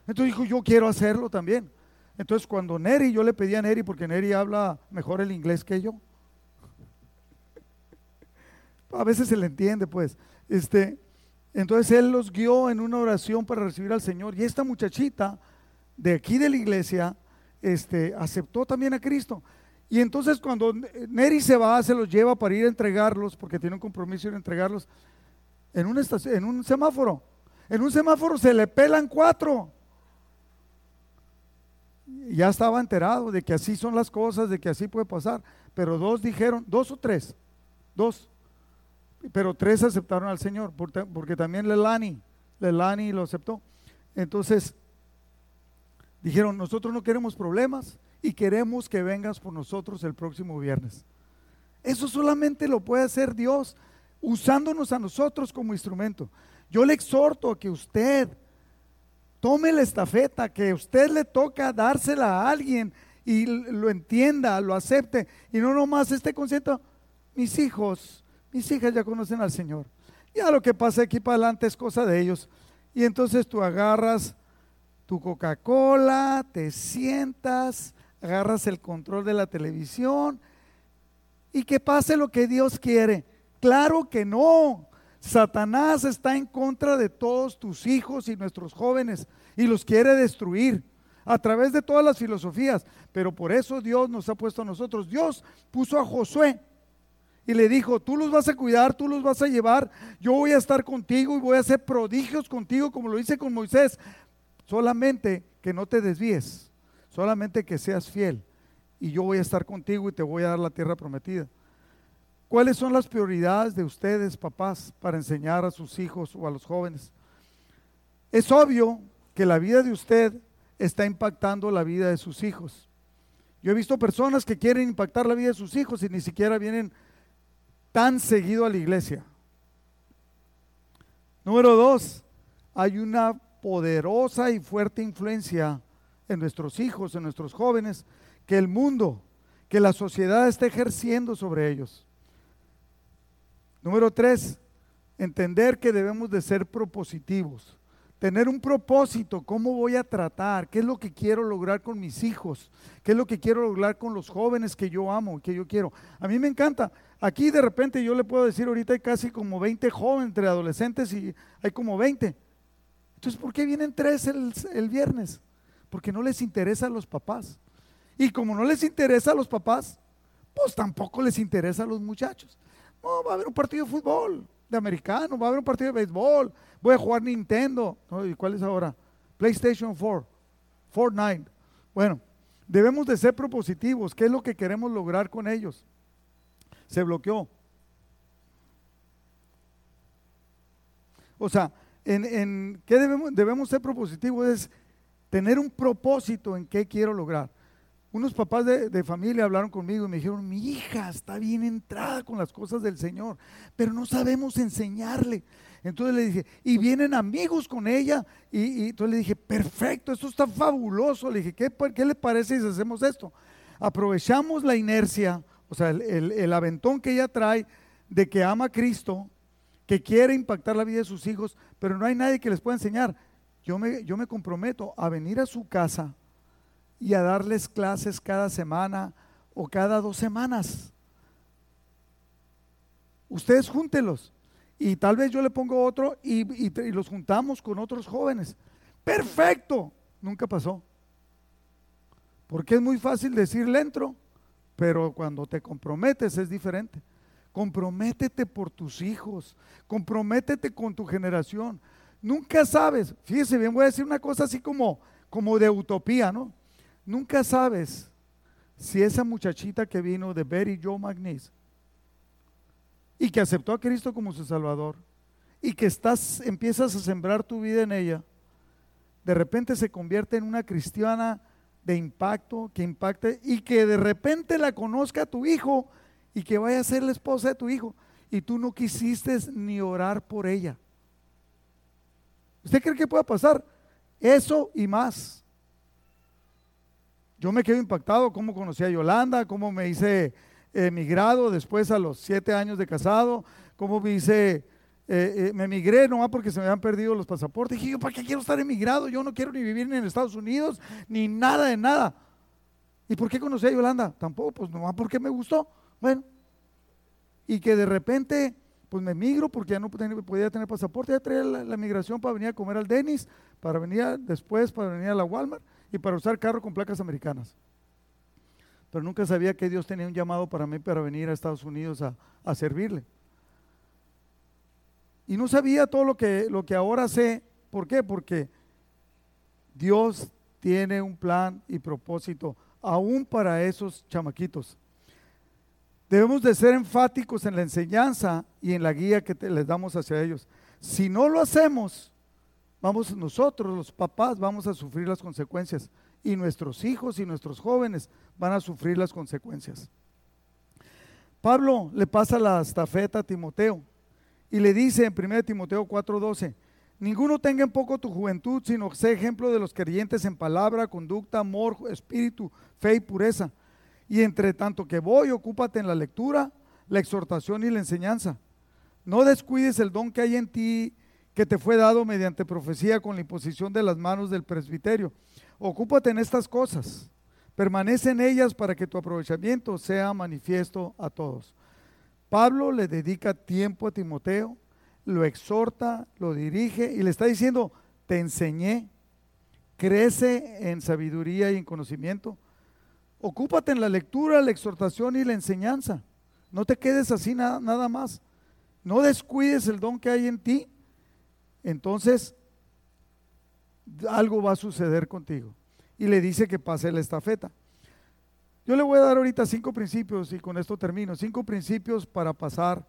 Entonces dijo, yo quiero hacerlo también. Entonces cuando Neri, yo le pedí a Neri, porque Neri habla mejor el inglés que yo. A veces se le entiende, pues. Este, entonces él los guió en una oración para recibir al Señor. Y esta muchachita de aquí de la iglesia este, aceptó también a Cristo. Y entonces cuando Neri se va, se los lleva para ir a entregarlos, porque tiene un compromiso de entregarlos, en un, en un semáforo. En un semáforo se le pelan cuatro. Ya estaba enterado de que así son las cosas, de que así puede pasar. Pero dos dijeron, dos o tres, dos pero tres aceptaron al Señor, porque también Lelani, Lelani lo aceptó. Entonces, dijeron, nosotros no queremos problemas y queremos que vengas por nosotros el próximo viernes. Eso solamente lo puede hacer Dios usándonos a nosotros como instrumento. Yo le exhorto a que usted tome la estafeta, que usted le toca dársela a alguien y lo entienda, lo acepte y no nomás esté consciente, mis hijos, mis hijas ya conocen al Señor. Ya lo que pasa aquí para adelante es cosa de ellos. Y entonces tú agarras tu Coca-Cola, te sientas, agarras el control de la televisión y que pase lo que Dios quiere. Claro que no. Satanás está en contra de todos tus hijos y nuestros jóvenes y los quiere destruir a través de todas las filosofías. Pero por eso Dios nos ha puesto a nosotros. Dios puso a Josué y le dijo, tú los vas a cuidar, tú los vas a llevar, yo voy a estar contigo y voy a hacer prodigios contigo como lo hice con Moisés. Solamente que no te desvíes, solamente que seas fiel y yo voy a estar contigo y te voy a dar la tierra prometida. ¿Cuáles son las prioridades de ustedes, papás, para enseñar a sus hijos o a los jóvenes? Es obvio que la vida de usted está impactando la vida de sus hijos. Yo he visto personas que quieren impactar la vida de sus hijos y ni siquiera vienen tan seguido a la iglesia. Número dos, hay una poderosa y fuerte influencia en nuestros hijos, en nuestros jóvenes, que el mundo, que la sociedad está ejerciendo sobre ellos. Número tres, entender que debemos de ser propositivos tener un propósito, cómo voy a tratar, qué es lo que quiero lograr con mis hijos, qué es lo que quiero lograr con los jóvenes que yo amo, que yo quiero. A mí me encanta. Aquí de repente yo le puedo decir, ahorita hay casi como 20 jóvenes entre adolescentes y hay como 20. Entonces, ¿por qué vienen tres el, el viernes? Porque no les interesa a los papás. Y como no les interesa a los papás, pues tampoco les interesa a los muchachos. No, va a haber un partido de fútbol, de americano, va a haber un partido de béisbol, voy a jugar Nintendo. ¿Y cuál es ahora? PlayStation 4, Fortnite. Bueno, debemos de ser propositivos. ¿Qué es lo que queremos lograr con ellos? Se bloqueó. O sea, en, en ¿qué debemos, debemos ser propositivos? Es tener un propósito en qué quiero lograr unos papás de, familia hablaron conmigo y me dijeron, mi hija está bien entrada con las cosas del Señor, pero no sabemos enseñarle. Entonces le dije, y vienen amigos con ella, y, entonces le dije, perfecto, esto está fabuloso. Le dije, ¿qué, ¿qué, le parece si hacemos esto? Aprovechamos la inercia, o sea, el, aventón que ella trae de que ama a Cristo, que quiere impactar la vida de sus hijos, pero no hay nadie que les pueda enseñar. Yo me, yo me comprometo a venir a su casa y a darles clases cada semana o cada dos semanas. Ustedes júntelos y tal vez yo le pongo otro y, los juntamos con otros jóvenes. Perfecto, nunca pasó. Porque es muy fácil decir entro, pero cuando te comprometes es diferente. Comprométete por tus hijos, comprométete con tu generación. Nunca sabes, fíjese bien, voy a decir una cosa así como, como de utopía, ¿no? Nunca sabes si esa muchachita que vino de Betty Joe McNeese y que aceptó a Cristo como su Salvador y que estás, empiezas a sembrar tu vida en ella, de repente se convierte en una cristiana de impacto, que impacte y que de repente la conozca a tu hijo y que vaya a ser la esposa de tu hijo y tú no quisiste ni orar por ella. ¿Usted cree que pueda pasar? Eso y más. Yo me quedo impactado cómo conocí a Yolanda, cómo me hice emigrado después a los siete años de casado, cómo me hice, eh, eh, me emigré nomás porque se me habían perdido los pasaportes. Dije, yo, ¿para qué quiero estar emigrado? Yo no quiero ni vivir en Estados Unidos, ni nada de nada. ¿Y por qué conocí a Yolanda? Tampoco, pues nomás porque me gustó. Bueno, y que de repente pues me migro porque ya no podía tener pasaporte, ya traía la, migración para venir a comer al Denis, para venir después, para venir a la Walmart y para usar carro con placas americanas. Pero nunca sabía que Dios tenía un llamado para mí para venir a Estados Unidos a, a servirle. Y no sabía todo lo que, lo que ahora sé. ¿Por qué? Porque Dios tiene un plan y propósito aún para esos chamaquitos. Debemos de ser enfáticos en la enseñanza y en la guía que les damos hacia ellos. Si no lo hacemos, vamos nosotros, los papás, vamos a sufrir las consecuencias. Y nuestros hijos y nuestros jóvenes van a sufrir las consecuencias. Pablo le pasa la estafeta a Timoteo y le dice en 1 Timoteo 4:12, ninguno tenga en poco tu juventud, sino sea ejemplo de los creyentes en palabra, conducta, amor, espíritu, fe y pureza. Y entre tanto que voy, ocúpate en la lectura, la exhortación y la enseñanza. No descuides el don que hay en ti, que te fue dado mediante profecía con la imposición de las manos del presbiterio. Ocúpate en estas cosas. Permanece en ellas para que tu aprovechamiento sea manifiesto a todos. Pablo le dedica tiempo a Timoteo, lo exhorta, lo dirige y le está diciendo, te enseñé, crece en sabiduría y en conocimiento Ocúpate en la lectura, la exhortación y la enseñanza. No te quedes así nada, nada más. No descuides el don que hay en ti. Entonces, algo va a suceder contigo. Y le dice que pase la estafeta. Yo le voy a dar ahorita cinco principios y con esto termino. Cinco principios para pasar,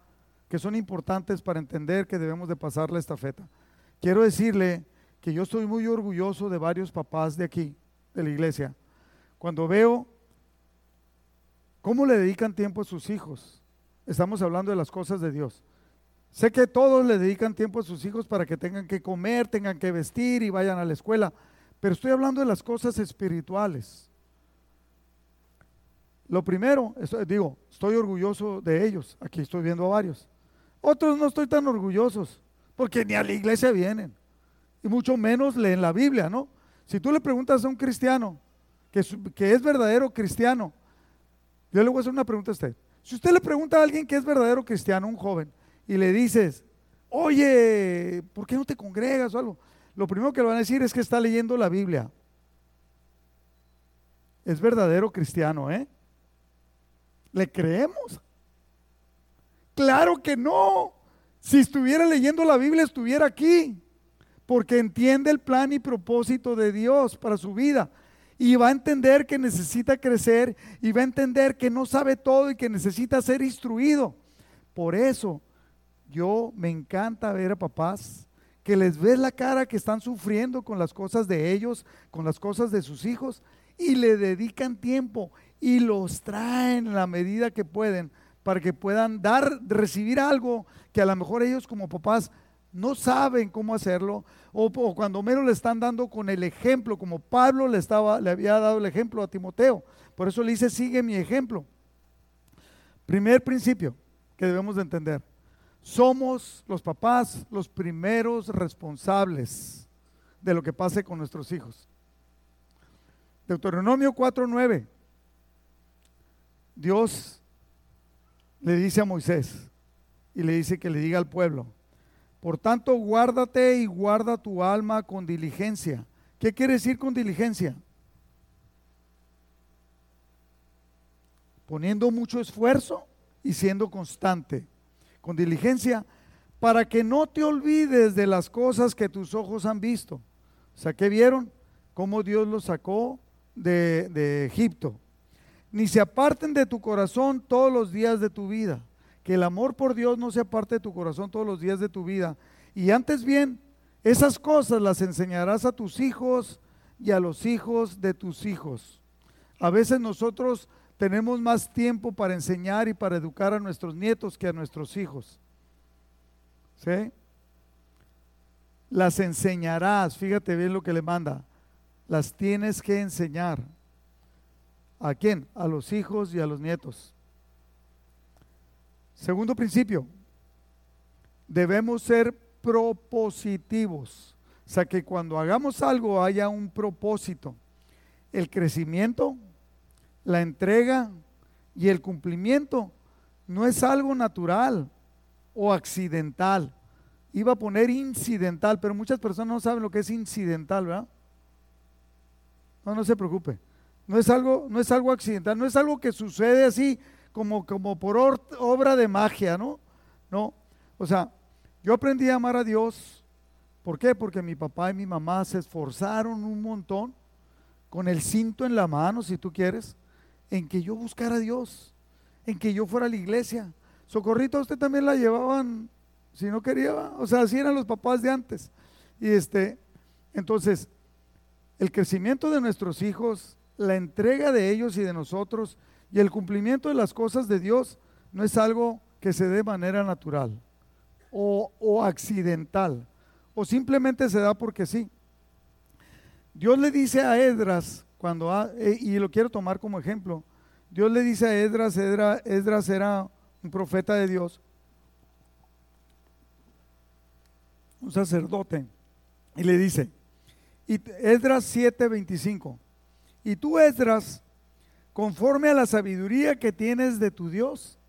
que son importantes para entender que debemos de pasar la estafeta. Quiero decirle que yo estoy muy orgulloso de varios papás de aquí, de la iglesia. Cuando veo ¿Cómo le dedican tiempo a sus hijos? Estamos hablando de las cosas de Dios. Sé que todos le dedican tiempo a sus hijos para que tengan que comer, tengan que vestir y vayan a la escuela, pero estoy hablando de las cosas espirituales. Lo primero, digo, estoy orgulloso de ellos, aquí estoy viendo a varios. Otros no estoy tan orgullosos, porque ni a la iglesia vienen, y mucho menos leen la Biblia, ¿no? Si tú le preguntas a un cristiano, que, que es verdadero cristiano, yo le voy a hacer una pregunta a usted. Si usted le pregunta a alguien que es verdadero cristiano, un joven, y le dices, oye, ¿por qué no te congregas o algo? Lo primero que le van a decir es que está leyendo la Biblia. Es verdadero cristiano, ¿eh? ¿Le creemos? Claro que no. Si estuviera leyendo la Biblia, estuviera aquí. Porque entiende el plan y propósito de Dios para su vida y va a entender que necesita crecer y va a entender que no sabe todo y que necesita ser instruido. Por eso yo me encanta ver a papás que les ves la cara que están sufriendo con las cosas de ellos, con las cosas de sus hijos y le dedican tiempo y los traen la medida que pueden para que puedan dar, recibir algo que a lo mejor ellos como papás no saben cómo hacerlo, o, cuando menos le están dando con el ejemplo, como Pablo le, estaba, le había dado el ejemplo a Timoteo. Por eso le dice, sigue mi ejemplo. Primer principio que debemos de entender. Somos los papás los primeros responsables de lo que pase con nuestros hijos. Deuteronomio 4.9. Dios le dice a Moisés y le dice que le diga al pueblo, por tanto, guárdate y guarda tu alma con diligencia. ¿Qué quiere decir con diligencia? Poniendo mucho esfuerzo y siendo constante. Con diligencia, para que no te olvides de las cosas que tus ojos han visto. O sea, ¿qué vieron? Cómo Dios los sacó de, de Egipto. ni se aparten de tu corazón todos los días de tu vida. Que el amor por Dios no se aparte de tu corazón todos los días de tu vida. Y antes bien, esas cosas las enseñarás a tus hijos y a los hijos de tus hijos. A veces nosotros tenemos más tiempo para enseñar y para educar a nuestros nietos que a nuestros hijos. ¿Sí? Las enseñarás, fíjate bien lo que le manda. Las tienes que enseñar. ¿A quién? A los hijos y a los nietos. Segundo principio, debemos ser propositivos. O sea, que cuando hagamos algo haya un propósito. El crecimiento, la entrega y el cumplimiento no es algo natural o accidental. Iba a poner incidental, pero muchas personas no saben lo que es incidental, ¿verdad? No, no se preocupe. No es algo, no es algo accidental, no es algo que sucede así como, como por obra de magia, ¿no? No. O sea, yo aprendí a amar a Dios. ¿Por qué? Porque mi papá y mi mamá se esforzaron un montón con el cinto en la mano, si tú quieres, en que yo buscara a Dios, en que yo fuera a la iglesia. Socorrito, usted también la llevaban, si no quería, o sea, así eran los papás de antes. Y este, entonces, el crecimiento de nuestros hijos, la entrega de ellos y de nosotros y el cumplimiento de las cosas de Dios no es algo que se dé de manera natural o, o accidental o simplemente se da porque sí. Dios le dice a Edras, cuando eh, y lo quiero tomar como ejemplo, Dios le dice a Edras, Edras era un profeta de Dios, un sacerdote, y le dice, y Esdras 7:25, y tú Esdras, conforme a la sabiduría que tienes de tu Dios,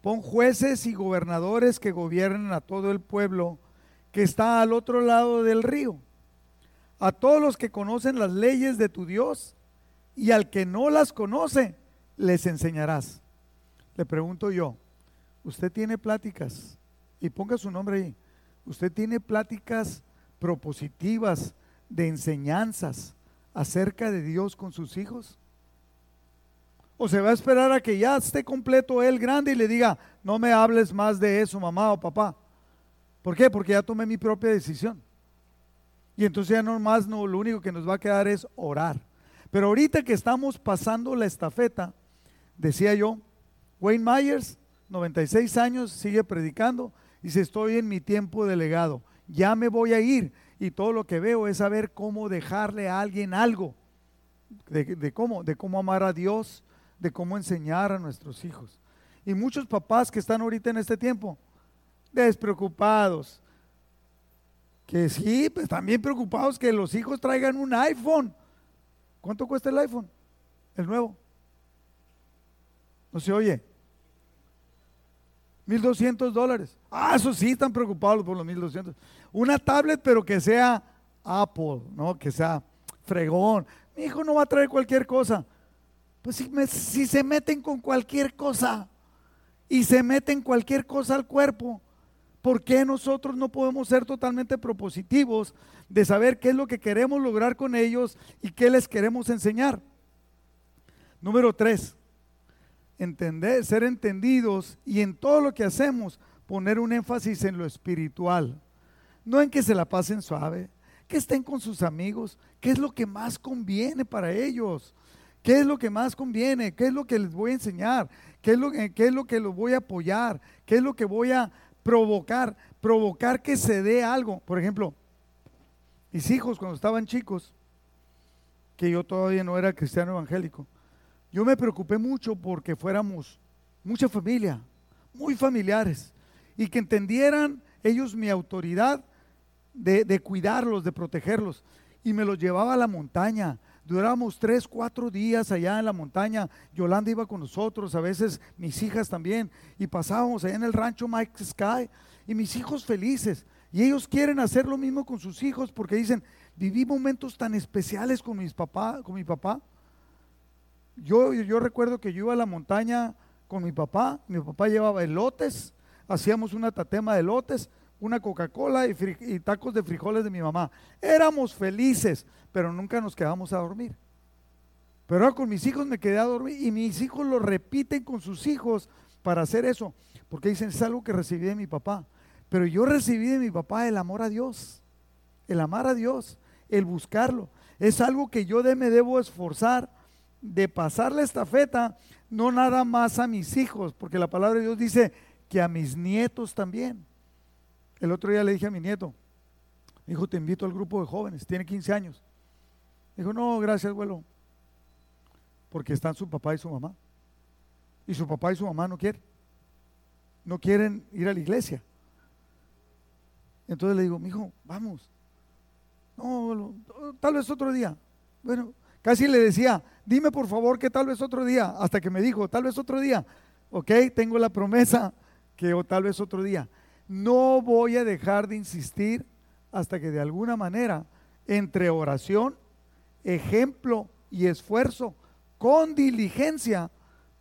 pon jueces y gobernadores que gobiernen a todo el pueblo que está al otro lado del río a todos los que conocen las leyes de tu Dios y al que no las conoce, les enseñarás. Le pregunto yo, ¿usted tiene pláticas? Y ponga su nombre ahí. ¿Usted tiene pláticas propositivas de enseñanzas acerca de Dios con sus hijos? ¿O se va a esperar a que ya esté completo él grande y le diga, no me hables más de eso, mamá o papá? ¿Por qué? Porque ya tomé mi propia decisión. Y entonces ya nomás no, lo único que nos va a quedar es orar. Pero ahorita que estamos pasando la estafeta, decía yo, Wayne Myers, 96 años, sigue predicando, dice, estoy en mi tiempo de legado, ya me voy a ir. Y todo lo que veo es saber cómo dejarle a alguien algo, de cómo, de cómo amar a Dios, de cómo enseñar a nuestros hijos. Y muchos papás que están ahorita en este tiempo, despreocupados, que sí, pues también preocupados que los hijos traigan un iPhone. ¿Cuánto cuesta el iPhone? El nuevo. No se oye. 1200 dólares. Ah, eso sí, están preocupados por los 1200. Una tablet, pero que sea Apple, ¿no? Que sea fregón. Mi hijo no va a traer cualquier cosa. Pues si, se meten con cualquier cosa y se meten cualquier cosa al cuerpo, ¿Por qué nosotros no podemos ser totalmente propositivos de saber qué es lo que queremos lograr con ellos y qué les queremos enseñar? Número tres, entender, ser entendidos y en todo lo que hacemos poner un énfasis en lo espiritual. No en que se la pasen suave, que estén con sus amigos, qué es lo que más conviene para ellos. ¿Qué es lo que más conviene? ¿Qué es lo que les voy a enseñar? ¿Qué es lo, que los voy a apoyar? ¿Qué es lo que voy a provocar, provocar que se dé algo. Por ejemplo, mis hijos cuando estaban chicos, que yo todavía no era cristiano evangélico, yo me preocupé mucho porque fuéramos mucha familia, muy familiares, y que entendieran ellos mi autoridad de cuidarlos, de protegerlos. Y me los llevaba a la montaña, Duramos tres, cuatro días allá en la montaña. Yolanda iba con nosotros, a veces mis hijas también. Y pasábamos allá en el rancho Mike Sky. Y mis hijos felices. Y ellos quieren hacer lo mismo con sus hijos porque dicen, viví momentos tan especiales con, mis papá, con mi papá. Yo, yo recuerdo que yo iba a la montaña con mi papá. Mi papá llevaba elotes. Hacíamos una tatema de elotes una Coca-Cola y, tacos de frijoles de mi mamá. Éramos felices, pero nunca nos quedamos a dormir. Pero ahora con mis hijos me quedé a dormir y mis hijos lo repiten con sus hijos para hacer eso. Porque dicen, es algo que recibí de mi papá. Pero yo recibí de mi papá el amor a Dios, el amar a Dios, el buscarlo. Es algo que yo me debo esforzar de pasar la estafeta, no nada más a mis hijos, porque la palabra de Dios dice que a mis nietos también. El otro día le dije a mi nieto, dijo, te invito al grupo de jóvenes, tiene 15 años. Dijo, no, gracias, abuelo, porque están su papá y su mamá. Y su papá y su mamá no quieren. No quieren ir a la iglesia. Entonces le digo, hijo, vamos. No, tal vez otro día. Bueno, casi le decía, dime por favor que tal vez otro día. Hasta que me dijo, tal vez otro día. Ok, tengo la promesa que o tal vez otro día. No voy a dejar de insistir hasta que de alguna manera, entre oración, ejemplo y esfuerzo, con diligencia,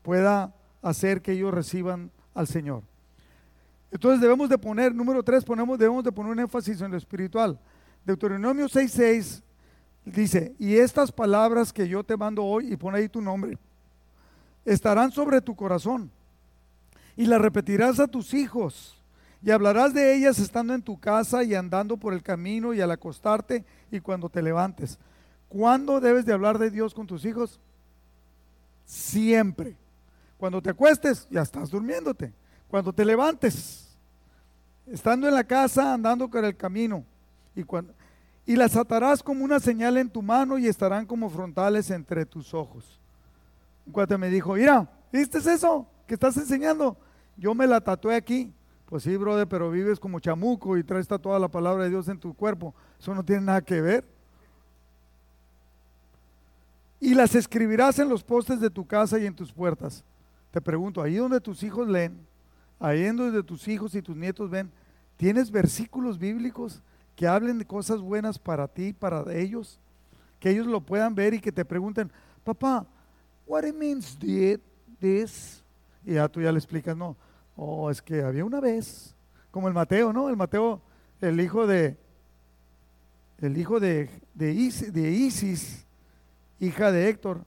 pueda hacer que ellos reciban al Señor. Entonces debemos de poner, número tres, ponemos, debemos de poner un énfasis en lo espiritual. Deuteronomio 6.6 dice, y estas palabras que yo te mando hoy, y pone ahí tu nombre, estarán sobre tu corazón, y las repetirás a tus hijos, y hablarás de ellas estando en tu casa y andando por el camino y al acostarte y cuando te levantes. ¿Cuándo debes de hablar de Dios con tus hijos? Siempre. Cuando te acuestes, ya estás durmiéndote. Cuando te levantes, estando en la casa, andando por el camino, y, cuando, y las atarás como una señal en tu mano y estarán como frontales entre tus ojos. Un cuate me dijo, mira, ¿viste eso que estás enseñando? Yo me la tatué aquí. Pues sí, brother, pero vives como chamuco y traes toda la palabra de Dios en tu cuerpo. Eso no tiene nada que ver. Y las escribirás en los postes de tu casa y en tus puertas. Te pregunto, ahí donde tus hijos leen, ahí donde tus hijos y tus nietos ven, ¿tienes versículos bíblicos que hablen de cosas buenas para ti, para ellos? Que ellos lo puedan ver y que te pregunten, papá, what it means this? Y ya tú ya le explicas, no, oh, es que había una vez, como el Mateo, ¿no? El Mateo, el hijo de, el hijo de, de, Isis, hija de Héctor,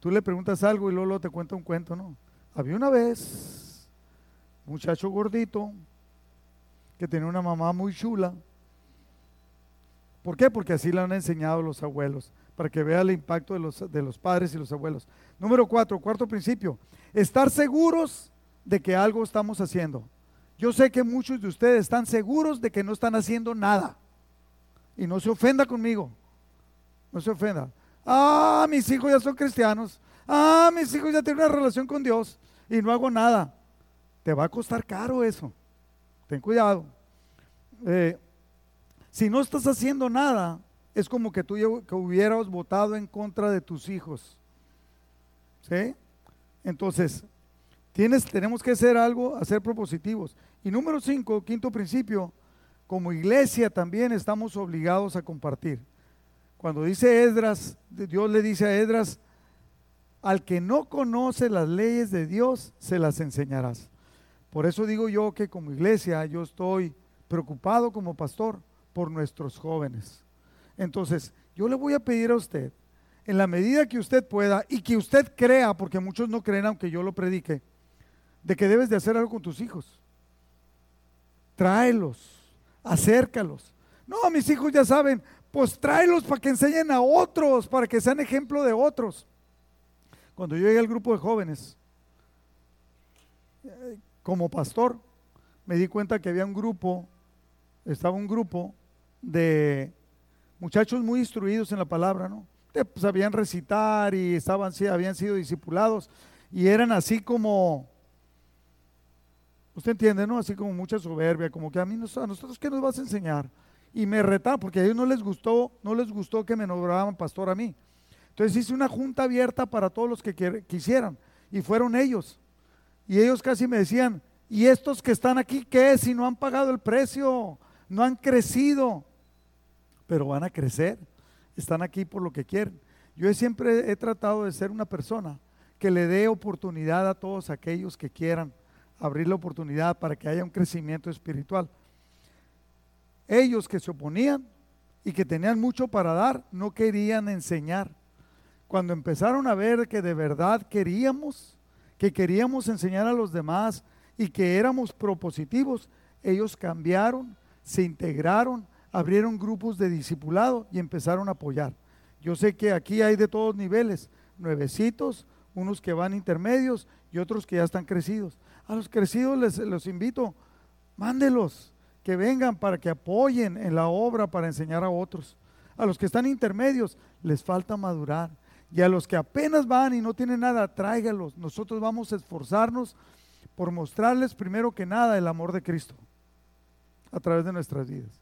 tú le preguntas algo y luego te cuenta un cuento, ¿no? Había una vez muchacho gordito que tenía una mamá muy chula. ¿Por qué? Porque así le han enseñado los abuelos, para que vea el impacto de los, de los padres y los abuelos. Número cuatro, cuarto principio, estar seguros de que algo estamos haciendo. Yo sé que muchos de ustedes están seguros de que no están haciendo nada. Y no se ofenda conmigo. No se ofenda. Ah, mis hijos ya son cristianos. Ah, mis hijos ya tienen una relación con Dios. Y no hago nada. Te va a costar caro eso. Ten cuidado. Eh, si no estás haciendo nada, es como que tú que hubieras votado en contra de tus hijos. ¿Sí? Entonces, tenemos que hacer algo, hacer propositivos. Y número cinco, quinto principio, como iglesia también estamos obligados a compartir. Cuando dice Esdras, Dios le dice a Esdras, al que no conoce las leyes de Dios, se las enseñarás. Por eso digo yo que como iglesia yo estoy preocupado como pastor por nuestros jóvenes. Entonces, yo le voy a pedir a usted, en la medida que usted pueda y que usted crea, porque muchos no creen aunque yo lo predique, de que debes de hacer algo con tus hijos. Tráelos, acércalos. No, mis hijos ya saben, pues tráelos para que enseñen a otros, para que sean ejemplo de otros. Cuando yo llegué al grupo de jóvenes, como pastor, me di cuenta que había un grupo, estaba un grupo de muchachos muy instruidos en la palabra, ¿no? sabían recitar y estaban, habían sido discipulados y eran así como, usted entiende, ¿no? Así como mucha soberbia, como que a mí, a nosotros, ¿qué nos vas a enseñar? Y me retaban, porque a ellos no les gustó, no les gustó que me nombraban pastor a mí. Entonces hice una junta abierta para todos los que quisieran y fueron ellos. Y ellos casi me decían, ¿y estos que están aquí qué? Si no han pagado el precio, no han crecido, pero van a crecer, están aquí por lo que quieren. Yo siempre he tratado de ser una persona que le dé oportunidad a todos aquellos que quieran abrir la oportunidad para que haya un crecimiento espiritual. Ellos que se oponían y que tenían mucho para dar, no querían enseñar. cuando empezaron a ver que de verdad queríamos, que queríamos enseñar a los demás y que éramos propositivos, ellos cambiaron, se integraron, abrieron grupos de discipulado y empezaron a apoyar. Yo sé que aquí hay de todos niveles, nuevecitos, unos que van intermedios y otros que ya están crecidos. A los crecidos les los invito, mándelos, que vengan para que apoyen en la obra para enseñar a otros. A los que están intermedios les falta madurar. Y a los que apenas van y no tienen nada, tráigalos. Nosotros vamos a esforzarnos por mostrarles primero que nada el amor de Cristo a través de nuestras vidas.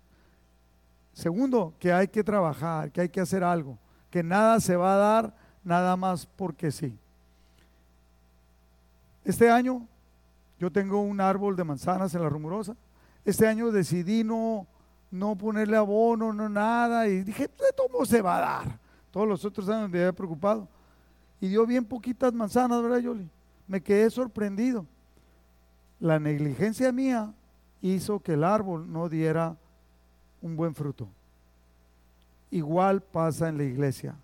Segundo, que hay que trabajar, que hay que hacer algo, que nada se va a dar nada más porque sí. Este año yo tengo un árbol de manzanas en la rumorosa. Este año decidí no, no ponerle abono, no nada, y dije, de todo se va a dar. Todos los otros años me había preocupado. Y dio bien poquitas manzanas, ¿verdad, Yoli? Me quedé sorprendido. La negligencia mía hizo que el árbol no diera un buen fruto. Igual pasa en la iglesia.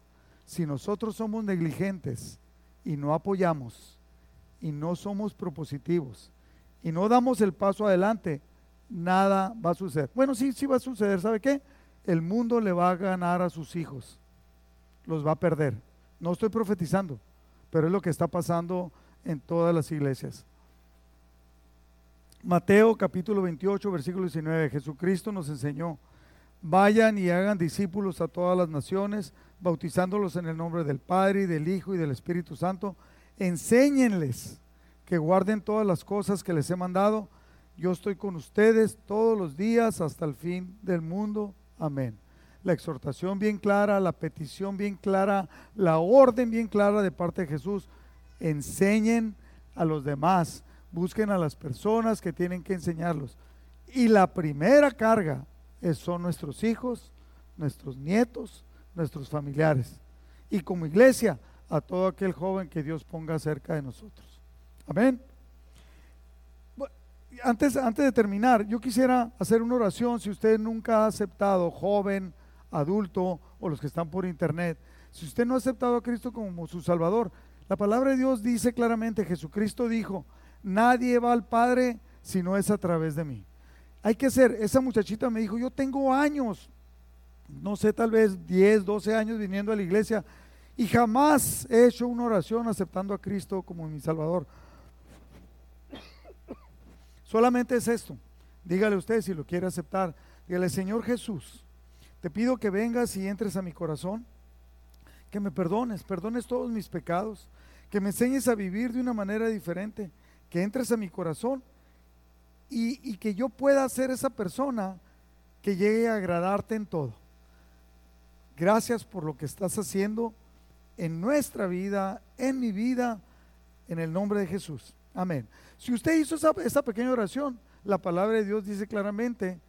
Si nosotros somos negligentes y no apoyamos y no somos propositivos y no damos el paso adelante, nada va a suceder. Bueno, sí, sí va a suceder. ¿Sabe qué? El mundo le va a ganar a sus hijos. Los va a perder. No estoy profetizando, pero es lo que está pasando en todas las iglesias. Mateo capítulo 28, versículo 19. Jesucristo nos enseñó, vayan y hagan discípulos a todas las naciones, bautizándolos en el nombre del Padre y del Hijo y del Espíritu Santo. Enséñenles que guarden todas las cosas que les he mandado. Yo estoy con ustedes todos los días hasta el fin del mundo. Amén. La exhortación bien clara, la petición bien clara, la orden bien clara de parte de Jesús. Enseñen a los demás busquen a las personas que tienen que enseñarlos. Y la primera carga son nuestros hijos, nuestros nietos, nuestros familiares. Y como iglesia, a todo aquel joven que Dios ponga cerca de nosotros. Amén. Antes, antes de terminar, yo quisiera hacer una oración. Si usted nunca ha aceptado, joven, adulto o los que están por internet, si usted no ha aceptado a Cristo como su Salvador, la palabra de Dios dice claramente, Jesucristo dijo, Nadie va al Padre si no es a través de mí. Hay que ser, esa muchachita me dijo, yo tengo años, no sé, tal vez 10, 12 años viniendo a la iglesia y jamás he hecho una oración aceptando a Cristo como mi Salvador. Solamente es esto. Dígale usted si lo quiere aceptar. Dígale, Señor Jesús, te pido que vengas y entres a mi corazón, que me perdones, perdones todos mis pecados, que me enseñes a vivir de una manera diferente que entres a mi corazón y, que yo pueda ser esa persona que llegue a agradarte en todo. Gracias por lo que estás haciendo en nuestra vida, en mi vida, en el nombre de Jesús. Amén. Si usted hizo esa, pequeña oración, la palabra de Dios dice claramente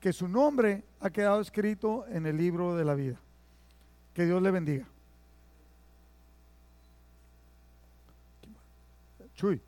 que su nombre ha quedado escrito en el libro de la vida. Que Dios le bendiga. Chuy.